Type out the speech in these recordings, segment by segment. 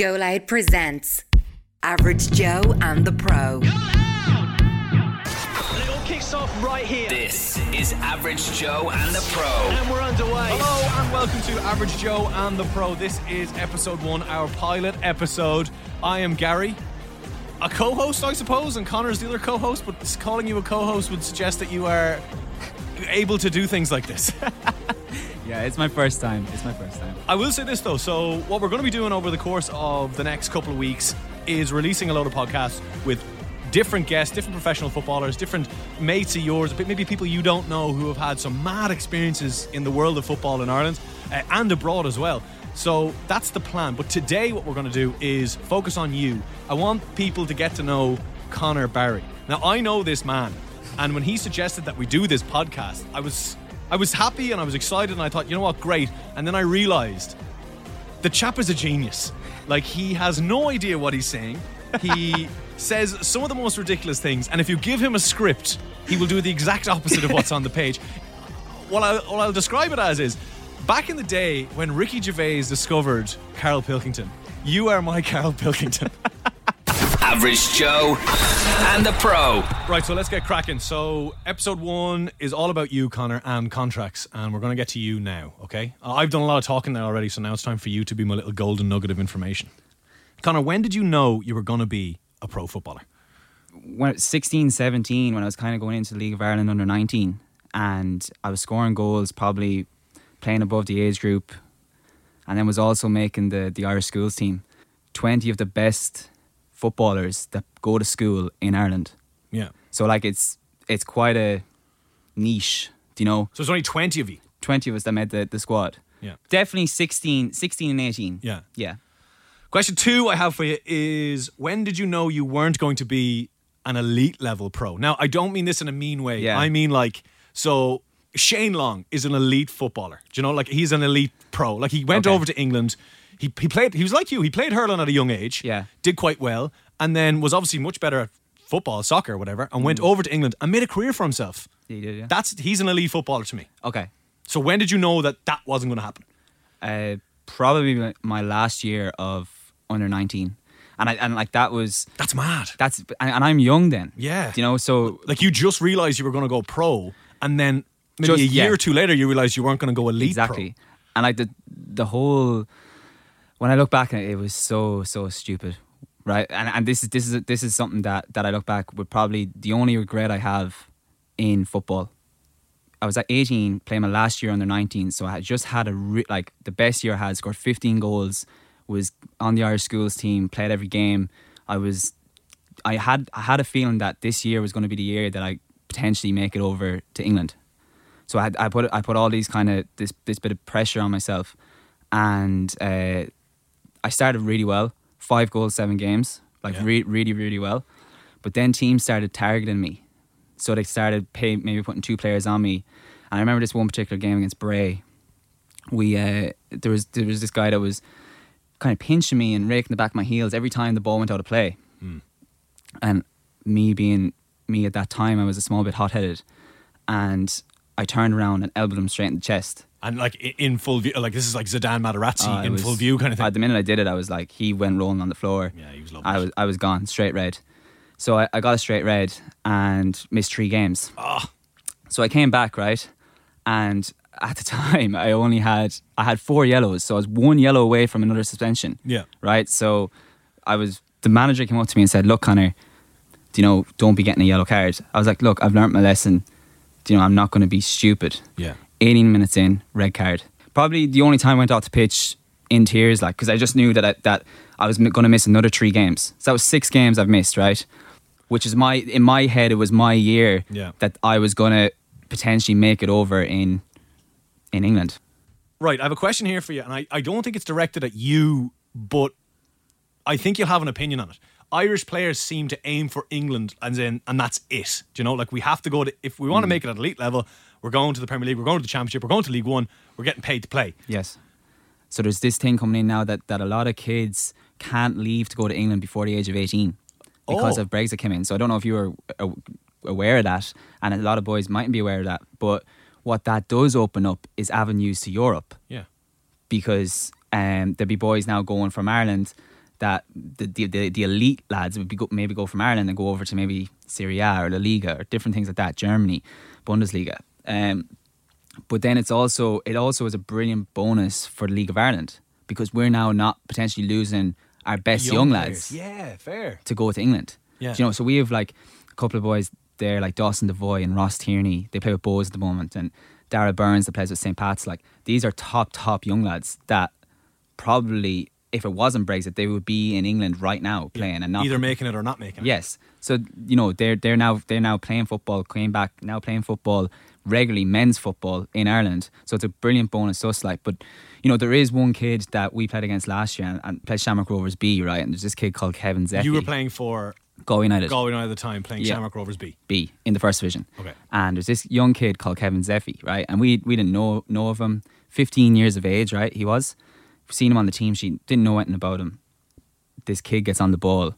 Go Loud presents Average Joe and the Pro. And it all kicks off right here. This is Average Joe and the Pro. And we're underway. Hello and welcome to Average Joe and the Pro. This is episode one, our pilot episode. I am Gary, a co-host, I suppose, and Conor's the other co-host. But calling you a co-host would suggest that you are able to do things like this. Yeah, it's my first time. It's my first time. I will say this though. So what we're going to be doing over the course of the next couple of weeks is releasing a load of podcasts with different guests, different professional footballers, different mates of yours, but maybe people you don't know who have had some mad experiences in the world of football in Ireland uh, and abroad as well. So that's the plan. But today, what we're going to do is focus on you. I want people to get to know Conor Barry. Now, I know this man, and when he suggested that we do this podcast, I was I was happy and I was excited, and I thought, you know what, great. And then I realised the chap is a genius. Like he has no idea what he's saying. He says some of the most ridiculous things, and if you give him a script, he will do the exact opposite of what's on the page. What, I, what I'll describe it as is back in the day when Ricky Gervais discovered Carl Pilkington, you are my Carl Pilkington. Average Joe and the Pro. Right, so let's get cracking. So, episode one is all about you, Conor, and contracts, and we're going to get to you now, okay? Uh, I've done a lot of talking there already, so now it's time for you to be my little golden nugget of information. Conor, when did you know you were going to be a pro footballer? When 16, 17, when I was kind of going into the League of Ireland under 19, and I was scoring goals, probably playing above the age group, and then was also making the, the Irish schools team. 20 of the best footballers that go to school in Ireland. Yeah. So, like, it's it's quite a niche, do you know? So, there's only 20 of you. 20 of us that made the, the squad. Yeah. Definitely 16, 16 and 18. Yeah. Yeah. Question two I have for you is when did you know you weren't going to be an elite level pro? Now, I don't mean this in a mean way. Yeah. I mean, like, so Shane Long is an elite footballer. Do you know, like, he's an elite pro. Like, he went Okay. over to England. He, he played, he was like you, he played hurling at a young age. Yeah. Did quite well. And then was obviously much better at football, soccer, whatever, and went over to England and made a career for himself. He did, yeah. That's, he's an elite footballer to me. okay. So, when did you know that that wasn't going to happen? uh, probably my- my last year of under 19 and I, and like that was That's mad. that's and, and I'm young then Yeah. you know so like you just realized you were going to go pro, and then maybe Just- a year yeah. or two later you realized you weren't going to go elite. exactly and like the the whole when I look back it it was so so stupid right? And and this is this is this is something that that I look back with probably the only regret I have in football. I was at 18 playing my last year under 19 so I had just had a re- like the best year I had scored 15 goals was on the Irish schools team played every game. I was I had I had a feeling that this year was going to be the year that I potentially make it over to England. So I, I put I put all these kind of this this bit of pressure on myself and uh, I started really well five goals seven games like Yeah. re- really really well but then teams started targeting me so they started pay, maybe putting two players on me. And I remember this one particular game against Bray. We uh, there was there was this guy that was kind of pinching me and raking the back of my heels every time the ball went out of play. And me being me at that time, I was a small bit hot headed, and I turned around and elbowed him straight in the chest. And like in full view, like this is like Zidane Materazzi Uh, in was- full view kind of thing. At the minute I did it, I was like, he went rolling on the floor. Yeah, he was loving I was I was gone straight red. So I, I got a straight red and missed three games. Ah. So I came back right, and at the time I only had I had four yellows, so I was one yellow away from another suspension. Yeah. Right. So I was the manager came up to me and said, "Look, Conor, do you know don't be getting a yellow card." I was like, "Look, I've learnt my lesson. Do you know I'm not going to be stupid." yeah. 18 minutes in, red card. Probably the only time I went off the pitch in tears, like, because I just knew that I, that I was going to miss another three games. So that was six games I've missed, right? Which is my in my head, it was my year Yeah. that I was going to potentially make it over in in England. Right. I have a question here for you, and I, I don't think it's directed at you, but I think you'll have an opinion on it. Irish players seem to aim for England, and then and that's it. Do you know, like we have to go to if we want to hmm. make it at elite level, we're going to the Premier League, we're going to the Championship, we're going to League One, we're getting paid to play. Yes. So there's this thing coming in now that, that a lot of kids can't leave to go to England before the age of 18 because Oh. of Brexit came in. So I don't know if you were aware of that, and a lot of boys mightn't be aware of that. But what that does open up is avenues to Europe Yeah. because um, there'll be boys now going from Ireland that the the, the, the elite lads would be go, maybe go from Ireland and go over to maybe Serie A or La Liga or different things like that, Germany, Bundesliga. Um, but then it's also it also is a brilliant bonus for the League of Ireland because we're now not potentially losing our best young, lads. Yeah, fair. to go to England. Yeah. Do you know, so we have like a couple of boys there, like Dawson Devoy and Ross Tierney. They play with Bohs at the moment, and Darragh Burns that plays with St. Pat's. Like these are top, top young lads that probably, if it wasn't Brexit, they would be in England right now playing and not Either making it or not making it. Yes. So you know they're they're now they're now playing football, came back now playing football regularly, men's football in Ireland. So it's a brilliant bonus to us. Like, but you know there is one kid that we played against last year and, and played Shamrock Rovers B, right? And there's this kid called Kevin Zefi. You were playing for Galway United Galway United at the time, playing Yeah. Shamrock Rovers B. B in the first division. Okay. And there's this young kid called Kevin Zefi, right? And we we didn't know know of him. 15 years of age, right? He was. Seen him on the team sheet, didn't know anything about him. This kid gets on the ball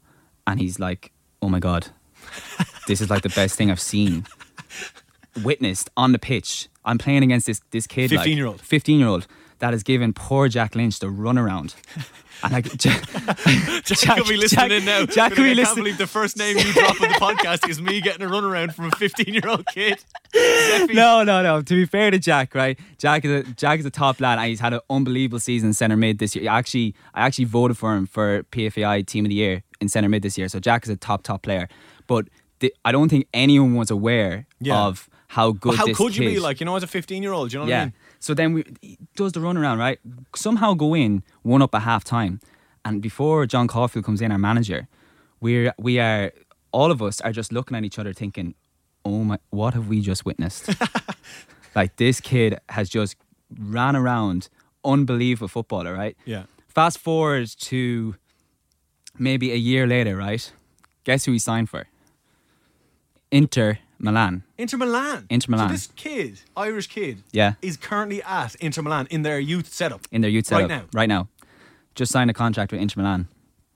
and he's like, oh my God, this is like the best thing I've seen. Witnessed on the pitch. I'm playing against this this kid, 15-year-old. 15 year old that has given poor Jack Lynch the runaround. And like, Jack, Jack, could be listening Jack- in now. Jack Be like, be I can't listening. believe the first name you drop on the podcast is me getting a runaround from a 15 year old kid. Zefi. no, no, no. To be fair to Jack, right? Jack is a Jack is a top lad, and he's had an unbelievable season centre mid this year. I actually, I actually voted for him for PFAI Team of the Year in centre mid this year. So Jack is a top top player. But the, I don't think anyone was aware Yeah. of how good. How could you be like, you know, as a 15 year old? You know what yeah. I mean? So then we does the runaround, right? Somehow go in one up at half time, and before John Caulfield comes in, our manager, we're we are all of us are just looking at each other, thinking, "Oh my, what have we just witnessed?" like this kid has just ran around, unbelievable footballer, right? Yeah. Fast forward to maybe a year later, right? Guess who he signed for? Inter Milan. Inter Milan. Inter Milan. So this kid, Irish kid, Yeah. is currently at Inter Milan in their youth setup. in their youth setup. Right now? Right now, just signed a contract with Inter Milan.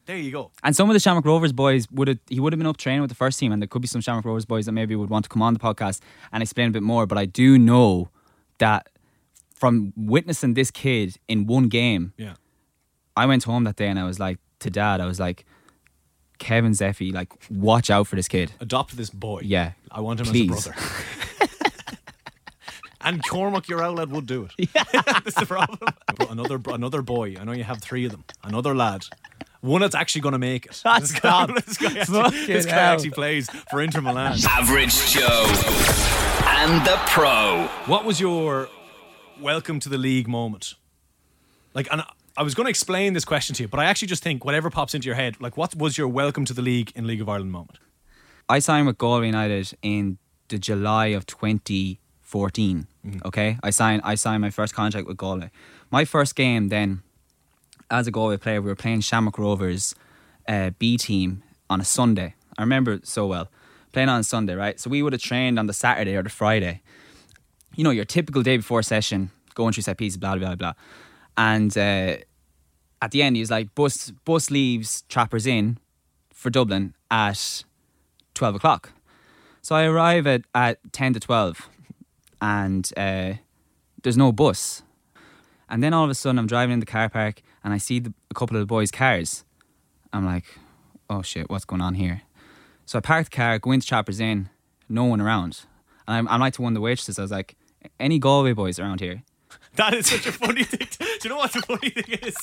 There you go. And some of the Shamrock Rovers boys would have he would have been up training with the first team, and there could be some Shamrock Rovers boys that maybe would want to come on the podcast and explain a bit more. But I do know that from witnessing this kid in one game, Yeah. I went home that day and I was like to Dad, I was like, Kevin Zefi, like watch out for this kid. Adopt this boy. Yeah. I want him Please. as a brother. and Cormac, your outlet, would do it. Yeah. That's the problem. But another, another boy. I know you have three of them. Another lad. One that's actually going to make it. Ah, this guy, this guy, actually, this guy actually plays for Inter Milan. Average Joe and the Pro. What was your welcome to the league moment? Like, and I was going to explain this question to you, but I actually just think whatever pops into your head, like, what was your welcome to the league in League of Ireland moment? I signed with Galway United in the July of 2014. Okay, I signed I signed my first contract with Galway. My first game then, as a Galway player, we were playing Shamrock Rovers uh, B team on a Sunday. I remember it so well. Playing on a Sunday, right? So we would have trained on the Saturday or the Friday. You know, your typical day before session, going through set pieces, blah blah blah. And uh, at the end, he was like, "Bus bus leaves Trappers Inn for Dublin at 12 o'clock. So I arrive at, at 10 to 12 and uh, there's no bus. And then all of a sudden I'm driving in the car park and I see the, a couple of the boys' cars. I'm like, oh shit, what's going on here? So I park the car, go into Trappers Inn, no one around. And I'm, I'm like to one of the waitresses, I was like, any Galway boys around here? That is such a funny thing. Do you know what the funny thing is?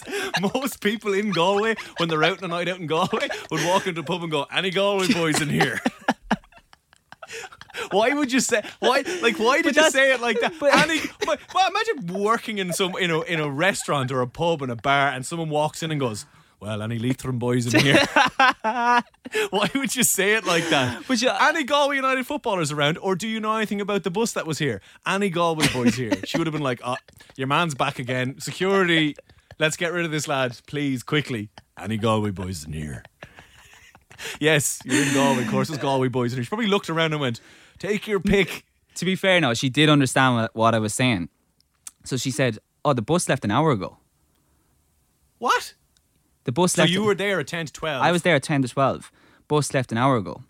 Most people in Galway, when they're out on a night out in Galway, would walk into a pub and go, "Any Galway boys in here?" Why would you say? Why like? Why did you say it like that? but-? But, well, imagine working in some in a in a restaurant or a pub and a bar, and someone walks in and goes, "Well, any Leitrim boys in here?" Why would you say it like that? But you- any Galway United footballers around, or do you know anything about the bus that was here? Any Galway boys here? She would have been like, "Oh, your man's back again. Security, let's get rid of this lad, please, quickly." Any Galway boys in here? yes, you're in Galway. Of course, there's Galway boys in here. She probably looked around and went, "Take your pick." To be fair, no, she did understand what, what I was saying. So she said, oh, the bus left an hour ago. What? The bus So left. you were there at ten to twelve. I was there at ten to twelve. Bus left an hour ago.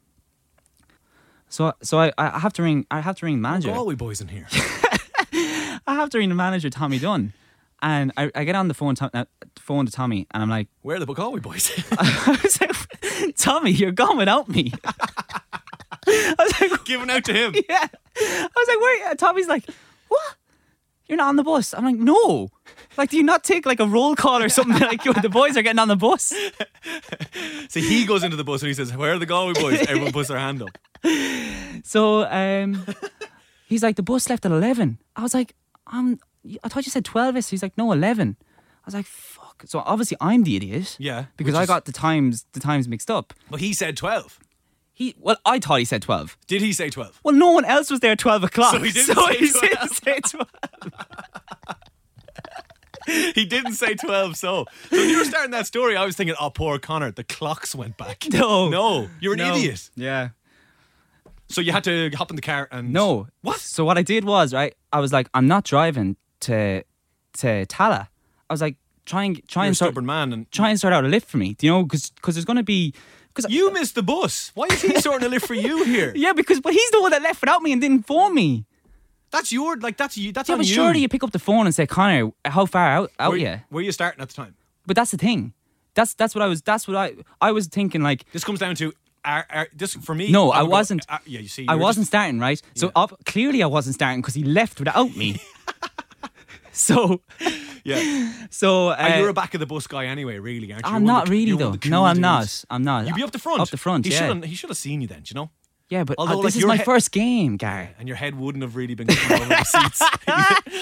So so I, I have to ring I have to ring manager. Galway boys in here. I have to ring the manager Tommy Dunne. And I, I get on the phone, to, uh, phone to Tommy, and I'm like, Where are the Galway boys? I was like, Tommy, you're gone without me. I was like, Giving out to him. yeah. I was like, where? uh, Tommy's like, what? You're not on the bus. I'm like, no. Like, do you not take like a roll call or something? like, the boys are getting on the bus. So he goes into the bus and he says, Where are the Galway boys? Everyone puts their hand up. So um, he's like, the bus left at 11. I was like, um, I thought you said 12 is. He's like, no, 11. I was like, fuck. So obviously I'm the idiot. Yeah, Because I is- got the times the times mixed up. But he said 12. He well, I thought he said 12. Did he say 12? Well, no one else was there at 12 o'clock. So he didn't so say he 12. didn't say 12. He didn't say 12, so. So when you were starting that story, I was thinking, oh, poor Conor, the clocks went back. No. No, you're an No. idiot. Yeah. So you had to hop in the car and. No. What? So what I did was, right, I was like, I'm not driving to to Tallaght. I was like, try and try You're and stubborn man. And try and start out a lift for me. Do you know? Because there's going to be because you missed the bus. Why is he sorting a lift for you here? yeah, because but he's the one that left without me and didn't phone me. That's your, like, that's you. That's Yeah, on but you. surely you pick up the phone and say, Conor, how far out out were, you? were you starting at the time? But that's the thing. That's that's what I was. That's what I I was thinking. Like This comes down to. Are, are, this for me. No, I go- wasn't. uh, yeah, you see, I you're wasn't just- starting right. So ob- clearly I wasn't starting because he left without me. so yeah, so uh, and you're a back of the bus guy anyway, really, aren't you? I'm not the- really though. No, I'm dudes. not. I'm not. You'd be up the front. Up the front. He yeah. should. He should have seen you then. do You know. Yeah, but uh, Although, this like, is my he- first game, Gary. and your head wouldn't have really been going over the seats.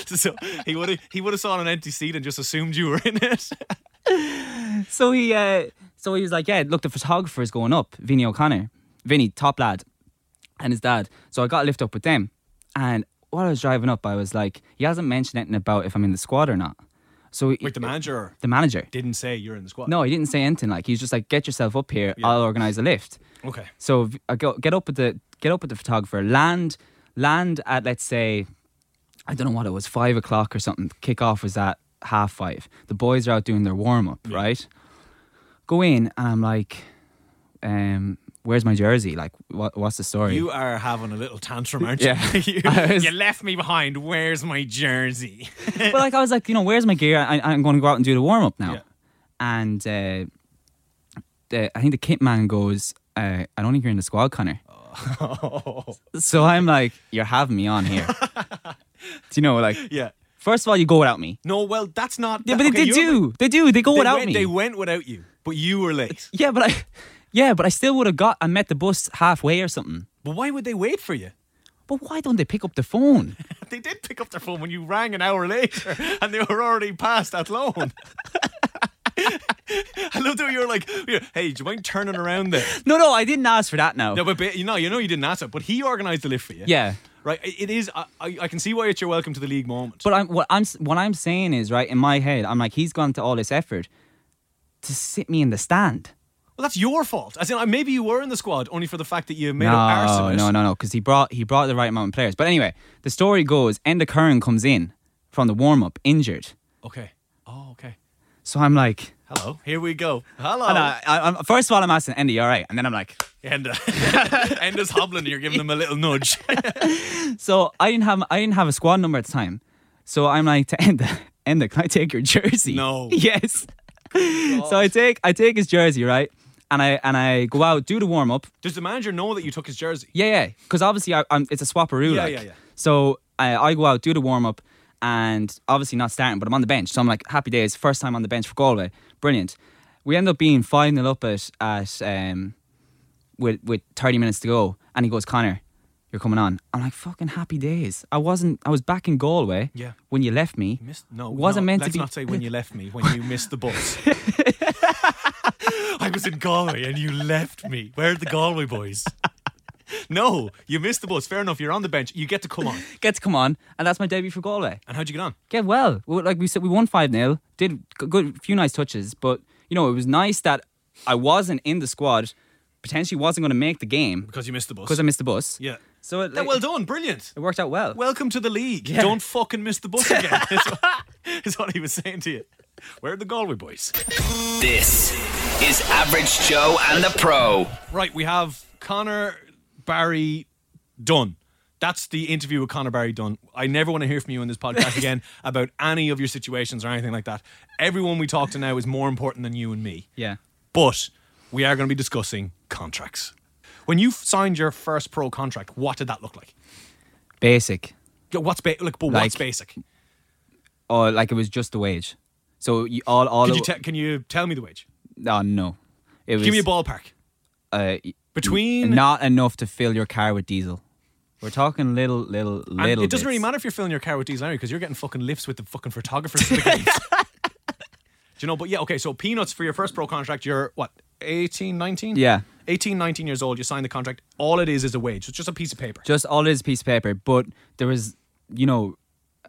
so he would have he would have saw an empty seat and just assumed you were in it. So he, uh, so he was like, "Yeah, look, the photographer is going up, Vinny O'Connor, Vinny, top lad, and his dad." So I got a lift up with them, and while I was driving up, I was like, "He hasn't mentioned anything about if I'm in the squad or not." So he, Wait, the manager the manager, didn't say you're in the squad. no, he didn't say anything. Like he's just like, "Get yourself up here. I'll organize a lift." Okay. So I go get up with the get up with the photographer, land land at let's say I don't know what it was, five o'clock or something. Kickoff was at half five. The boys are out doing their warm up, right? Go in and I'm like, um, where's my jersey? Like what what's the story? You are having a little tantrum, aren't you? Yeah. you, was- you left me behind. Where's my jersey? but like I was like, you know, where's my gear? I, I'm going to go out and do the warm up now. Yeah. And uh, the, I think the kit man goes, uh, I don't think you're in the squad, Conor. So I'm like, you're having me on here. do you know, like, yeah. first of all, you go without me. No, well, that's not. Yeah, that- but okay, they you're- do. They do. They go They without went, me. They went without you, but you were late. yeah, but I, yeah, but I still would have got. I met the bus halfway or something. But why would they wait for you? But why don't they pick up the phone? They did pick up their phone when you rang an hour later, and they were already past that loan. I love that you were like, "Hey, do you mind turning around there?" no, no, I didn't ask for that. Now. No, but, but you know, you know, you didn't ask it, but he organised the lift for you. Yeah. right. It is. I, I I can see why it's your welcome to the league moment. But I'm what I'm what I'm saying is right in my head. I'm like he's gone to all this effort to sit me in the stand. Well, that's your fault. As in, maybe you were in the squad only for the fact that you made no, up no, no, no, because he brought he brought the right amount of players. But anyway, the story goes: Enda Curran comes in from the warm up injured. Okay. Oh, okay. So I'm like, Hello. Here we go. Hello. I, I, I'm, first of all, I'm asking Enda, you all right? And then I'm like, uh, Enda's hobbling. You're giving him a little nudge. So I didn't have I didn't have a squad number at the time. So I'm like to Enda, Enda, can I take your jersey? No. Yes. so I take I take his jersey, right? And I and I go out, do the warm up. Does the manager know that you took his jersey? Yeah, yeah. Because obviously I, I'm it's a swapperoo. Yeah, like. yeah, yeah. So I, I go out, do the warm up, and obviously not starting, but I'm on the bench. So I'm like, happy days, first time on the bench for Galway. Brilliant. We end up being 5 0 up at, at um, with, with 30 minutes to go. And he goes, Conor, you're coming on. I'm like, fucking happy days. I wasn't, I was back in Galway Yeah. when you left me. Missed, no, Wasn't no, meant let's to be. not say when you left me. When you missed the bus. I was in Galway and you left me. Where are the Galway boys? No, you missed the bus. Fair enough. You're on the bench. You get to come on. Get to come on. And that's my debut for Galway. And how'd you get on? Get well. Like we said, we won 5 0. Did g- good, few nice touches. But, you know, it was nice that I wasn't in the squad, potentially wasn't going to make the game Because you missed the bus. because I missed the bus. yeah. So it, like, well done. Brilliant. it worked out well. Welcome to the league. Yeah. Don't fucking miss the bus again. is, what, is what he was saying to you. Where are the Galway boys? This is Average Joe and the Pro. Right, we have Conor, Barry, done. That's the interview with Conor Barry done. I never want to hear from you in this podcast again about any of your situations or anything like that. Everyone we talk to now is more important than you and me. Yeah. But we are going to be discussing contracts. When you signed your first pro contract, what did that look like? Basic. What's ba- like, but what's basic? Oh, like it was just the wage. So you, all all Could you te- can you tell me the wage? oh, no. It was Give me a ballpark. uh, Between not enough to fill your car with diesel. We're talking little, little, And little. it doesn't really matter if you're filling your car with diesel anyway, because you're getting fucking lifts with the fucking photographers to the. Do you know? But yeah, okay. So peanuts for your first pro contract. You're what 18, 19? Yeah. 18, 19 years old. You sign the contract. All it is is a wage. It's just a piece of paper. Just all it is a piece of paper. But there was, you know,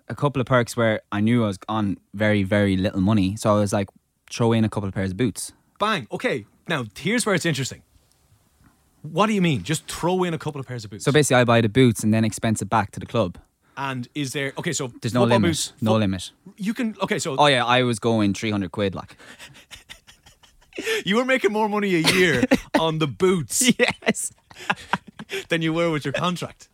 a couple of perks where I knew I was on very, very little money. So I was like, throw in a couple of pairs of boots. Bang. Okay. Now here's where it's interesting. What do you mean? Just throw in a couple of pairs of boots. So basically, I buy the boots and then expense it back to the club. and is there okay? So There's no limit. boots, no fo- limit. You can okay. So Oh yeah, I was going 300 quid like. you were making more money a year on the boots yes. than you were with your contract.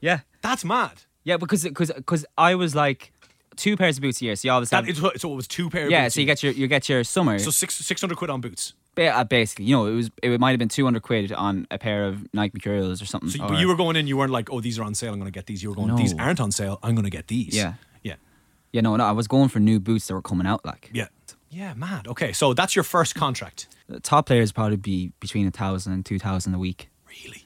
Yeah. That's mad. Yeah, because because because I was like two pairs of boots a year. So you always That have is what- so it was two pair. Of yeah. boots So you get your you get your summer. so six six hundred quid on boots. ba- uh, basically, you know, it was it might have been 200 quid on a pair of Nike Mercurials or something. So, or- but you were going in. You weren't like, oh, these are on sale. I'm going to get these. You were going, No. these aren't on sale. I'm going to get these. Yeah. Yeah. yeah, no, no, I was going for new boots that were coming out. Like, Yeah. Yeah. Mad. Okay. So that's your first contract. the top players probably be between a thousand and two thousand a week. Really.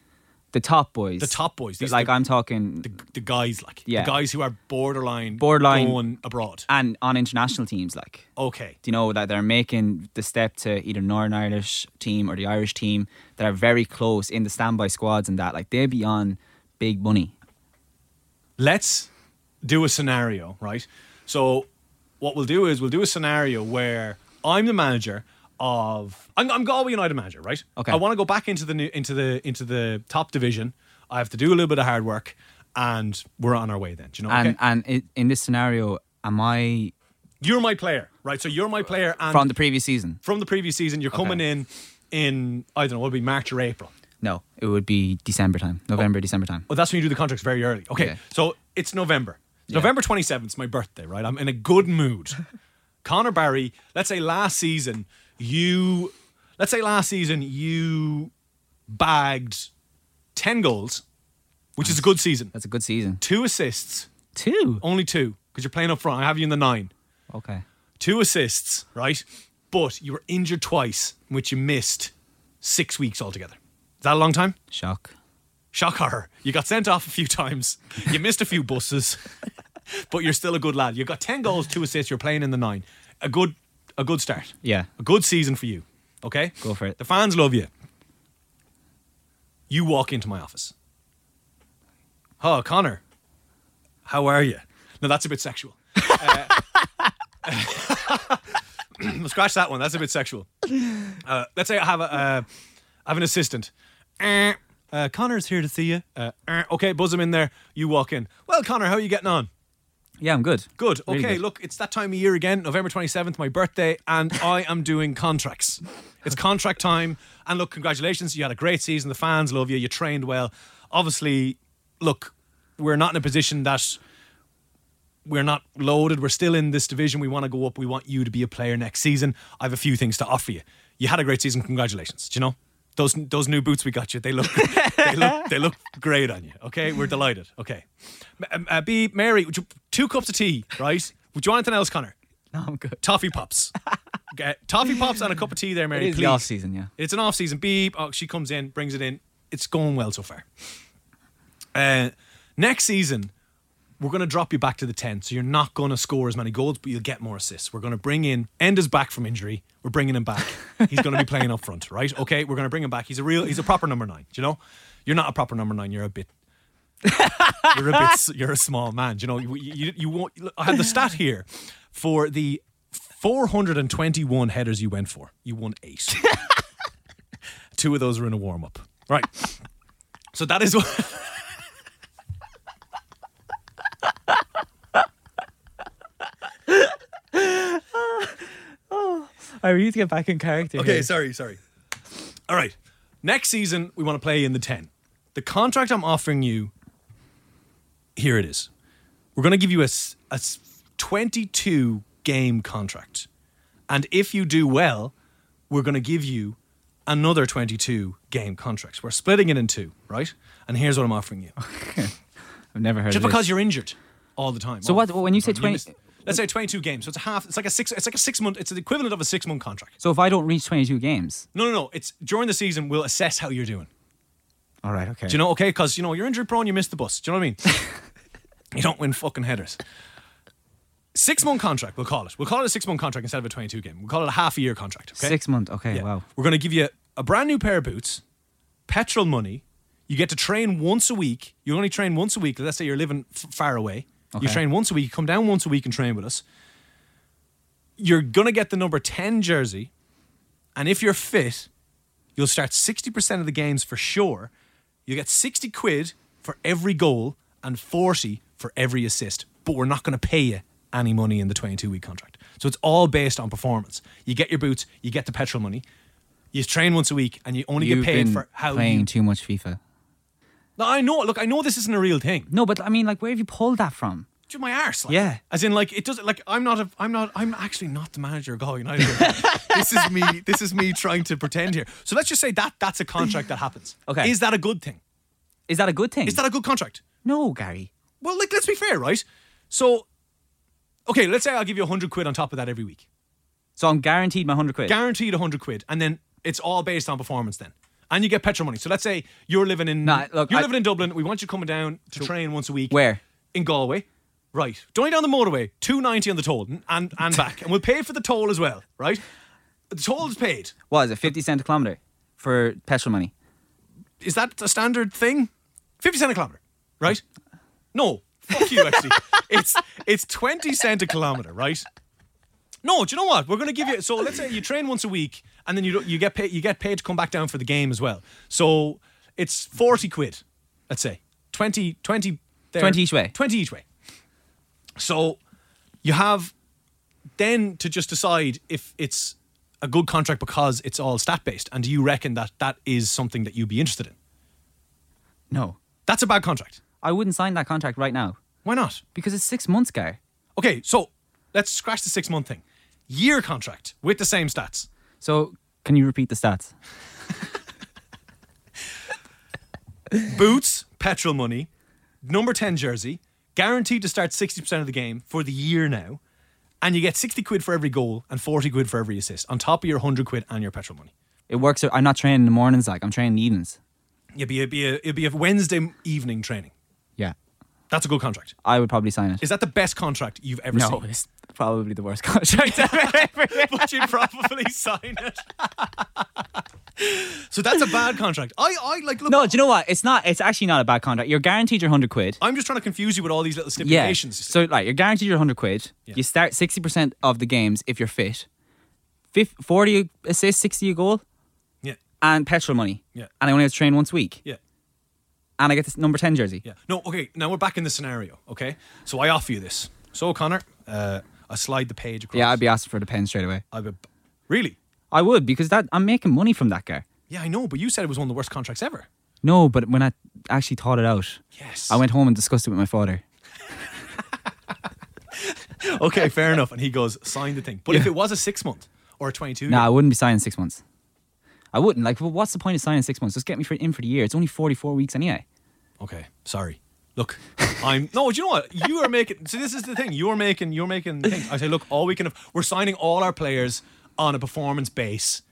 The top boys, The top boys. These like the, I'm talking, the, the guys like Yeah. the guys who are borderline Borderline- going abroad. and on international teams, like Okay. do you know that they're making the step to either Northern Irish team or the Irish team that are very close in the standby squads and that like they'll be on big money. Let's do a scenario, right? So what we'll do is we'll do a scenario where I'm the manager of I'm, I'm Galway United manager, right? Okay. I want to go back into the new, into the into the top division. I have to do a little bit of hard work, and we're on our way. Then, do you know? And okay? and it, in this scenario, am I you're my player, right? So you're my player, and from the previous season? from the previous season, you're coming in in I don't know, it'll be March or April. No, it would be December time, November, oh. December time. Oh, that's when you do the contracts very early. Okay, Yeah. so it's November. Yeah. November 27th is my birthday, right? I'm in a good mood. Conor Barry, let's say last season, you, let's say last season, you bagged 10 goals, which is a good season. That's a good season. Two assists, Two. only two, because you're playing up front. I have you in the nine. Okay. Two assists, right? But you were injured twice, which you missed six weeks altogether. Is that a long time? Shock. Shock horror. You got sent off a few times. You missed a few buses, but you're still a good lad. You got ten goals, two assists. You're playing in the nine. A good, a good start. Yeah. A good season for you. Okay. Go for it. The fans love you. You walk into my office. Oh, Conor. How are you? No, that's a bit sexual. Uh, scratch that one. That's a bit sexual. Uh, let's say I have a, uh, I have an assistant. Uh, Conor's here to see you. Uh, uh, okay, buzz him in there. You walk in. Well, Conor, how are you getting on? Yeah, I'm good. Good. Really okay, good. look, it's that time of year again, November 27th, my birthday, and I am doing contracts. It's contract time. And look, congratulations. You had a great season. The fans love you. You trained well. Obviously, look, we're not in a position that we're not loaded. We're still in this division. We want to go up. We want you to be a player next season. I have a few things to offer you. You had a great season. Congratulations. Do you know? Those, those new boots we got you, they look, they look, they look great on you. Okay, we're delighted. Okay, M- uh, B Mary, would you, two cups of tea, right? Would you want anything else, Conor? No, I'm good. Toffee pops. Get toffee pops and a cup of tea there, Mary. It is please. the off season, yeah. It's an off season. Beep. Oh, she comes in, brings it in. It's going well so far. Uh, next season, we're going to drop you back to the 10. So you're not going to score as many goals, but you'll get more assists. We're going to bring in Enda's back from injury. We're bringing him back. He's going to be playing up front, right? Okay, we're going to bring him back. He's a real, he's a proper number nine. Do you know? You're not a proper number nine. You're a bit. you're a bit. You're a small man. Do you know? You, you, you won't. I have the stat here for the 421 headers you went for. You won eight. Two of those were in a warm up. Right. So that is what. I need to get back in character. Okay, sorry, sorry. All right. Next season, we want to play in the 10. The contract I'm offering you here it is. We're going to give you a, a 22 game contract. And if you do well, we're going to give you another 22 game contracts. We're splitting it in two, right? And here's what I'm offering you. I've never heard Just of because this. you're injured all the time. So what- when you say God, 20 missed- let's say 22 games. So it's a half. It's like a six. It's like a six month. It's the equivalent of a six month contract. So if I don't reach 22 games, No, no, no. It's during the season. We'll assess how you're doing. all right, okay. Do you know? Okay, because you know you're injury prone. You missed the bus. Do you know what I mean? you don't win fucking headers. Six month contract. We'll call it. We'll call it a six month contract instead of a 22 game. We'll call it a half a year contract. Okay. Six month. Okay, Yeah. wow. We're going to give you a brand new pair of boots, petrol money. You get to train once a week. You only train once a week. Let's say you're living f- far away. You train once a week. You come down once a week and train with us. You're going to get the number 10 jersey. And if you're fit, you'll start 60% of the games for sure. You get 60 quid for every goal and 40 for every assist. But we're not going to pay you any money in the 22 week contract. So it's all based on performance. You get your boots, you get the petrol money. You train once a week and you only You've get paid for how playing you. too much FIFA. No, I know. Look, I know this isn't a real thing. No, but I mean, like, where have you pulled that from? To my arse. Like, Yeah. As in, like, it doesn't. Like, I'm not. A, I'm not. I'm actually not the manager of Galway United. this is me. This is me trying to pretend here. So let's just say that that's a contract that happens. Okay. Is that a good thing? Is that a good thing? Is that a good contract? no, Gary? Well, like, let's be fair, right? So, okay, let's say I'll give you hundred quid on top of that every week, So I'm guaranteed my hundred quid. guaranteed hundred quid, and then it's all based on performance. Then, and you get petrol money. So let's say you're living in Nah, look, you're I- living in Dublin. We want you coming down to train once a week. Where? In Galway. Right. Only down the motorway, two ninety on the toll and and back, and we'll pay for the toll as well. Right. The toll is paid. What is it? Fifty cent a kilometer for petrol money. Is that a standard thing? Fifty cent a kilometer. Right. No. Fuck you. Actually, it's it's twenty cent a kilometer. Right. No, do you know what? We're going to give you. So let's say you train once a week, and then you don't- you get paid. You get paid to come back down for the game as well. So it's forty quid. Let's say 20, 20 there, 20 each way. Twenty each way. So you have then to just decide if it's a good contract because it's all stat based, and do you reckon that that is something that you'd be interested in? No, That's a bad contract. I wouldn't sign that contract right now Why not? because it's six months, guy. Okay, so let's scratch the six month thing. Year contract with the same stats. So can you repeat the stats? Boots, petrol money, number 10 jersey, guaranteed to start 60% of the game for the year now. And you get 60 quid for every goal and 40 quid for every assist on top of your 100 quid and your petrol money. It works. I'm not training in the mornings like I'm training in the evenings. It'd be, a, be a, it'd be a Wednesday evening training. Yeah, That's a good contract. I would probably sign it. Is that the best contract you've ever no, seen? it's probably the worst contract ever. but you'd probably sign it. so that's a bad contract. I, I like look. no, do you know what? It's not. It's actually not a bad contract. You're guaranteed your hundred quid. I'm just trying to confuse you with all these little Yeah. stipulations. So like you're guaranteed your hundred quid. Yeah. You start sixty percent of the games if you're fit. Fif- Forty assists, sixty a goal, yeah, and petrol money. Yeah. And I only have to train once a week. yeah. And I get this number ten jersey. Yeah. No, okay, now we're back in the scenario, okay? So I offer you this. So, Conor, uh, I slide the page across. Yeah, I'd be asking for the pen straight away. I'd really? I would because that I'm making money from that guy. Yeah, I know, but you said it was one of the worst contracts ever. No, but when I actually thought it out, Yes. I went home and discussed it with my father. okay, fair enough. And he goes, sign the thing. But if it was a six month or a 22, No, I wouldn't be signing six months. I wouldn't. Like, well, what's the point of signing six months? Just get me for, in for the year. It's only 44 weeks anyway. Okay, sorry. Look, I'm no. Do you know what you are making? So this is the thing. You're making. You're making things. I say, look, all we can. Have, we're signing all our players on a performance base.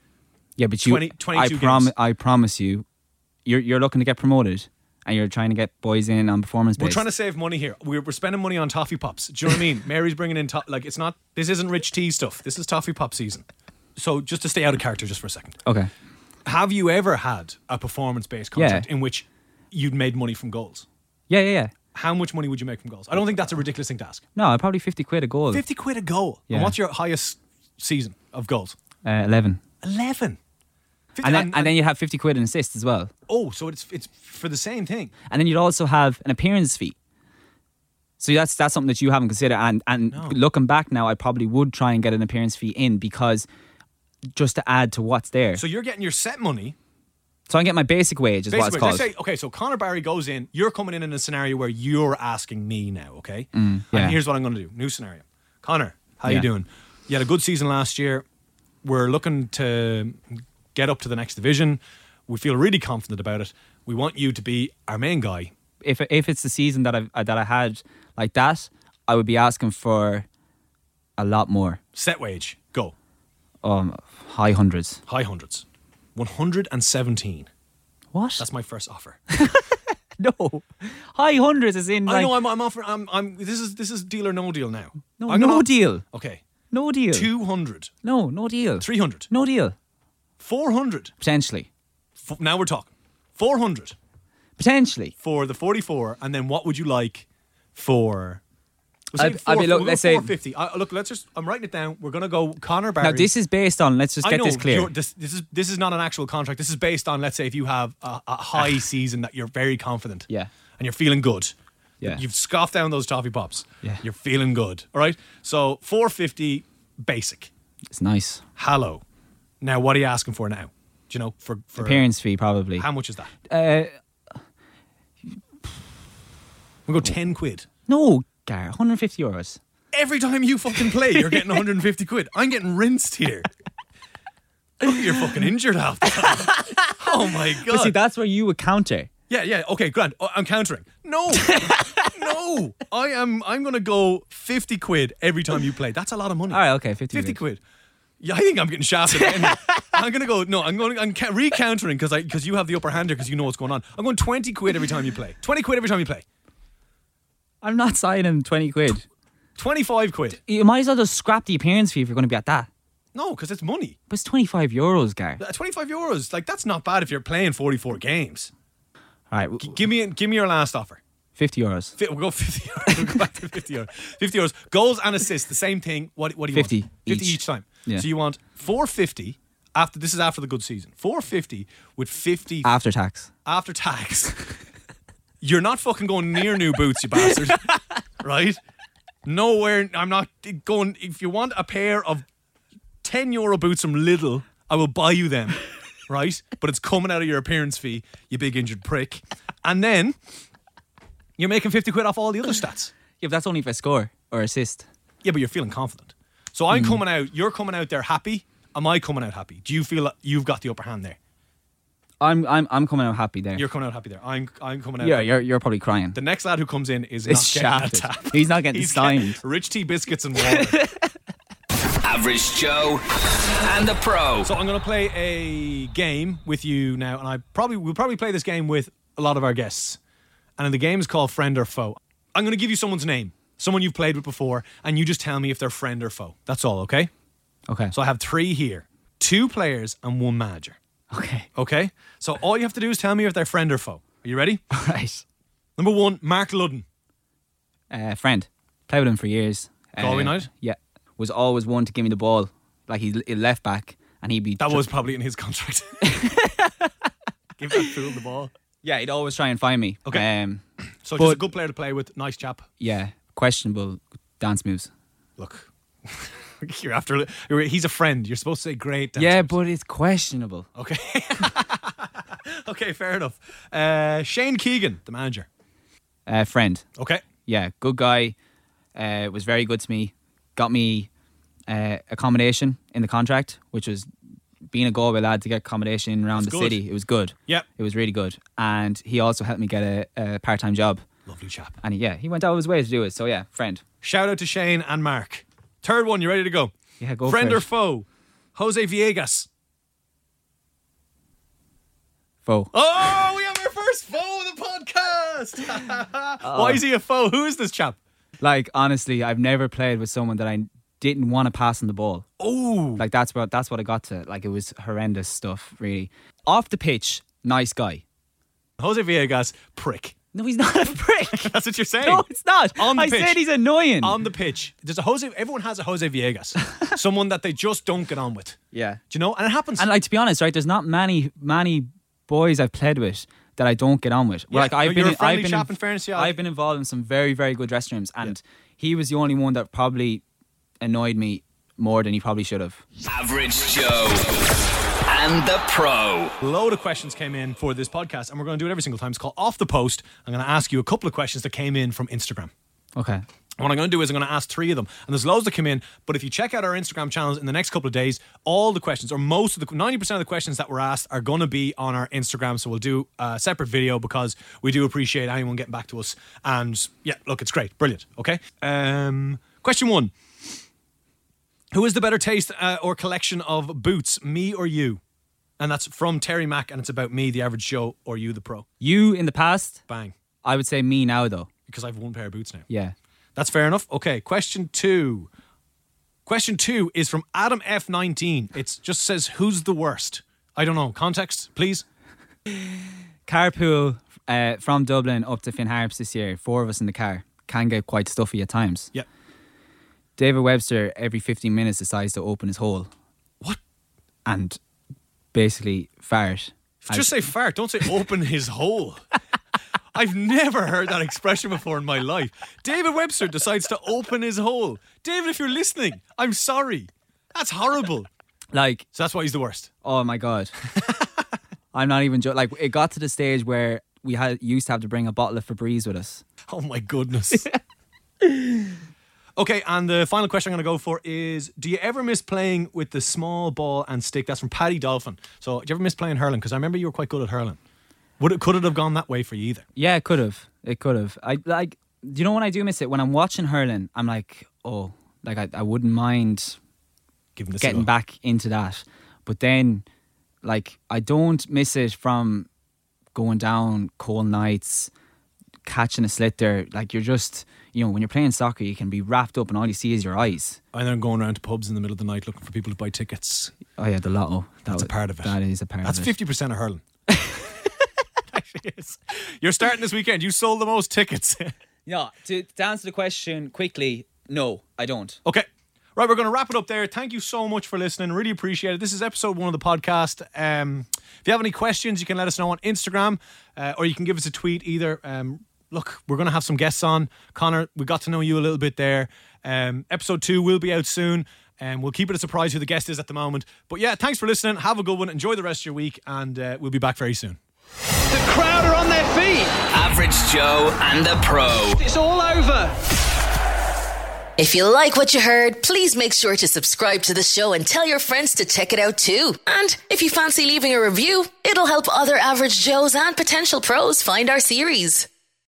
Yeah, but you. 20 22 I, prom- games. I promise you, you're, you're looking to get promoted and you're trying to get boys in on performance We're based. trying to save money here. We're, we're spending money on toffee pops. Do you know what I mean? Mary's bringing in to- like it's not. This isn't rich tea stuff. This is toffee pop season. So just to stay out of character, just for a second, Okay. have you ever had a performance based contract in which you'd made money from goals? Yeah, yeah, yeah. How much money would you make from goals? I don't think that's a ridiculous thing to ask. No, probably 50 quid a goal. 50 quid a goal. Yeah. And what's your highest season of goals? Uh, 11. 11. 50 And then, and then you have 50 quid in assists as well. oh, so it's it's for the same thing. And then you'd also have an appearance fee. So that's that's something that you haven't considered. And and No. looking back now, I probably would try and get an appearance fee in because just to add to what's there. So you're getting your set money, So I can get my basic wage, is what it's Basically, called. let's say, okay, so Conor Barry goes in. You're coming in in a scenario where you're asking me now, okay? Mm, yeah. And here's what I'm going to do. New scenario. Conor, how Yeah. you doing? You had a good season last year. We're looking to get up to the next division. We feel really confident about it. We want you to be our main guy. if if it's the season that I that I had like that, I would be asking for a lot more. Set wage, go. Um, high hundreds. High hundreds. 117. What? That's my first offer. no, high hundreds is in. I Like, know I'm, I'm offering. I'm, I'm. This is this is deal or no deal now. no, I'm no deal. Okay. No deal. 200. No, no deal. 300. No deal. 400. Potentially. F- now we're talking. 400 Potentially. for the 44, and then what would you like for? We'll say I'd- I'd be look- we'll let's say- 450. I, look, let's just. I'm writing it down. We're gonna go Conor Barry. Now this is based on. Let's just I get know, this clear. This, this is this is not an actual contract. This is based on let's say if you have a, a high season that you're very confident. Ah. Yeah. And you're feeling good. Yeah. You've scoffed down those toffee pops. Yeah. You're feeling good. All right. So 450 basic. It's nice. Hello. Now what are you asking for now? Do you know for for Appearance fee probably. How much is that? Uh, We'll go 10 quid. no, Gar, 150 euros. Every time you fucking play, you're getting 150 quid. I'm getting rinsed here. Look, you're fucking injured half the time. Oh my god. But see, that's where you would counter. yeah, yeah. Okay, Grant. Oh, I'm countering. No, no. I am. I'm gonna go 50 quid every time you play. That's a lot of money. All right, okay, 50, 50 quid. Yeah, I think I'm getting shafted. again. I'm gonna go. No, I'm going. I'm ca- recountering because I because you have the upper hand here because you know what's going on. I'm going 20 quid every time you play. 20 quid every time you play. I'm not signing 20 quid. 25 quid. You might as well just scrap the appearance fee if you're going to be at that. No, because it's money. But it's 25 euros, Gar. Uh, 25 euros. Like that's not bad if you're playing 44 games. All right, G- give me give me your last offer. 50 euros. Fi- We'll go 50 euros. We'll go back to 50 euros. 50 euros. Goals and assists, the same thing. What, what do you 50 want? 50 each. each time. Yeah. So you want 450 after this is after the good season. 450 with 50 After tax. after tax. You're not fucking going near new boots, you bastard. right? Nowhere. I'm not going. If you want a pair of 10 euro boots from Lidl, I will buy you them. Right? But it's coming out of your appearance fee, you big injured prick. And then you're making 50 quid off all the other stats. Yeah, but that's only if I score or assist. Yeah, but you're feeling confident. So I'm hmm. coming out, you're coming out there happy. Am I coming out happy? Do you feel that you've got the upper hand there? I'm I'm I'm coming out happy there. You're coming out happy there. I'm I'm coming out yeah, you're you're probably crying. The next lad who comes in is It's not getting shafted. a tap. He's not getting He's signed. getting rich tea biscuits and water. Average Joe and the Pro. so I'm going to play a game with you now, and I probably we'll probably play this game with a lot of our guests. And the game is called Friend or Foe. I'm going to give you someone's name, someone you've played with before, and you just tell me if they're friend or foe. That's all, okay? Okay. So I have three here, two players and one manager. Okay. Okay? So all you have to do is tell me if they're friend or foe. Are you ready? All right. Number one, Marc Ludden. Uh, friend. Played with him for years. Galway Uh, United? Yeah. Was always one to give me the ball. Like he's he left back and he'd be That tr- was probably in his contract. Give that fool the ball. Yeah, he'd always try and find me. Okay. Um So But- just a good player to play with, nice chap. yeah, questionable dance moves. Look, you're after. He's a friend. You're supposed to say great. dance yeah, but it's questionable. okay. okay, fair enough. Uh, Shane Keegan, the manager. Uh, friend. Okay, Yeah, good guy. Uh, was very good to me. Got me uh, accommodation in the contract, which was being a Galway lad to get accommodation around That's the good. city. It was good. Yep. It was really good. And he also helped me get a, a part time job. lovely chap. And he, yeah, he went out of his way to do it. So yeah, friend. Shout out to Shane and Marc. Third one, you ready to go? Yeah, go Friend or foe? Jose Viegas. Foe. Oh, we have our first foe of the podcast. Why is he a foe? Who is this chap? Like honestly, I've never played with someone that I didn't want to pass on the ball. Oh, Like that's what that's what I got to. Like it was horrendous stuff, really. Off the pitch, nice guy. Jose Viegas, prick. No, he's not a prick. That's what you're saying. no, it's not. On the I pitch. said he's annoying. on the pitch. There's a Jose. Everyone has a Jose Viegas, someone that they just don't get on with. yeah. Do you know? And it happens. And like to be honest, right, there's not many many boys I've played with that I don't get on with. Yeah, like I've no, been, you're a in- friendly I've been, chap in fairness, yeah. I've been involved in some very very good dressing rooms, and he was the only one that probably annoyed me more than he probably should have. Average Joe and the Pro. A load of questions came in for this podcast, and we're going to do it every single time. It's called Off the Post. I'm going to ask you a couple of questions that came in from Instagram. Okay. What I'm going to do is I'm going to ask three of them, and there's loads that come in. But if you check out our Instagram channels in the next couple of days, all the questions, or most of the 90% of the questions that were asked, are going to be on our Instagram. So we'll do a separate video because we do appreciate anyone getting back to us. And yeah, look, it's great, brilliant. Okay. Um, question one: Who has the better taste uh, or collection of boots, me or you? And that's from Terry Mack, and it's about me, the average Joe, or you, the pro. You in the past, Bang, I would say me now though. because I have one pair of boots now. Yeah. That's fair enough. Okay, question two. Question two is from Adam F19. It just says, Who's the worst? I don't know. Context, please. Carpool uh, from Dublin up to Finn Harps this year. Four of us in the car can get quite stuffy at times. Yeah. David Webster every 15 minutes decides to open his hole What? and basically fart. Just say fart. Don't say open his hole. I've never heard that expression before in my life. David Webster decides to open his hole. David, if you're listening, I'm sorry. That's horrible. Like, So that's why he's the worst. oh my god, I'm not even joking. Like, it got to the stage where we had used to have to bring a bottle of Febreze with us. Oh my goodness. okay, and the final question I'm going to go for is Do you ever miss playing with the small ball and stick? That's from Paddy Dolphin. So, do you ever miss playing hurling? Because I remember you were quite good at hurling. Would it, could it have gone that way for you either? Yeah, it could have. It could have. I like. Do you know when I do miss it? When I'm watching hurling, I'm like, oh, like I, I wouldn't mind Given this getting back into that. But then, like, I don't miss it from going down cold nights, catching a sliotar. Like, you're just, you know, when you're playing soccer, you can be wrapped up and all you see is your eyes. And then going around to pubs in the middle of the night looking for people to buy tickets. Oh, yeah, the lotto. That That's a part of it. That is a part That's of it. 50% of hurling. Actually is. You're starting this weekend. You sold the most tickets. yeah. to, to answer the question quickly, no, I don't. Okay. Right, we're going to wrap it up there. Thank you so much for listening. Really appreciate it. This is episode one of the podcast. Um, if you have any questions, you can let us know on Instagram uh, or you can give us a tweet either. Um, look, we're going to have some guests on. Conor, we got to know you a little bit there. Um, episode two will be out soon. And we'll keep it a surprise who the guest is at the moment. But yeah, thanks for listening. Have a good one. Enjoy the rest of your week. And uh, we'll be back very soon. The crowd are on their feet. Average Joe and the Pro. It's all over. If you like what you heard, please make sure to subscribe to the show and tell your friends to check it out too. And if you fancy leaving a review, it'll help other average Joes and potential pros find our series.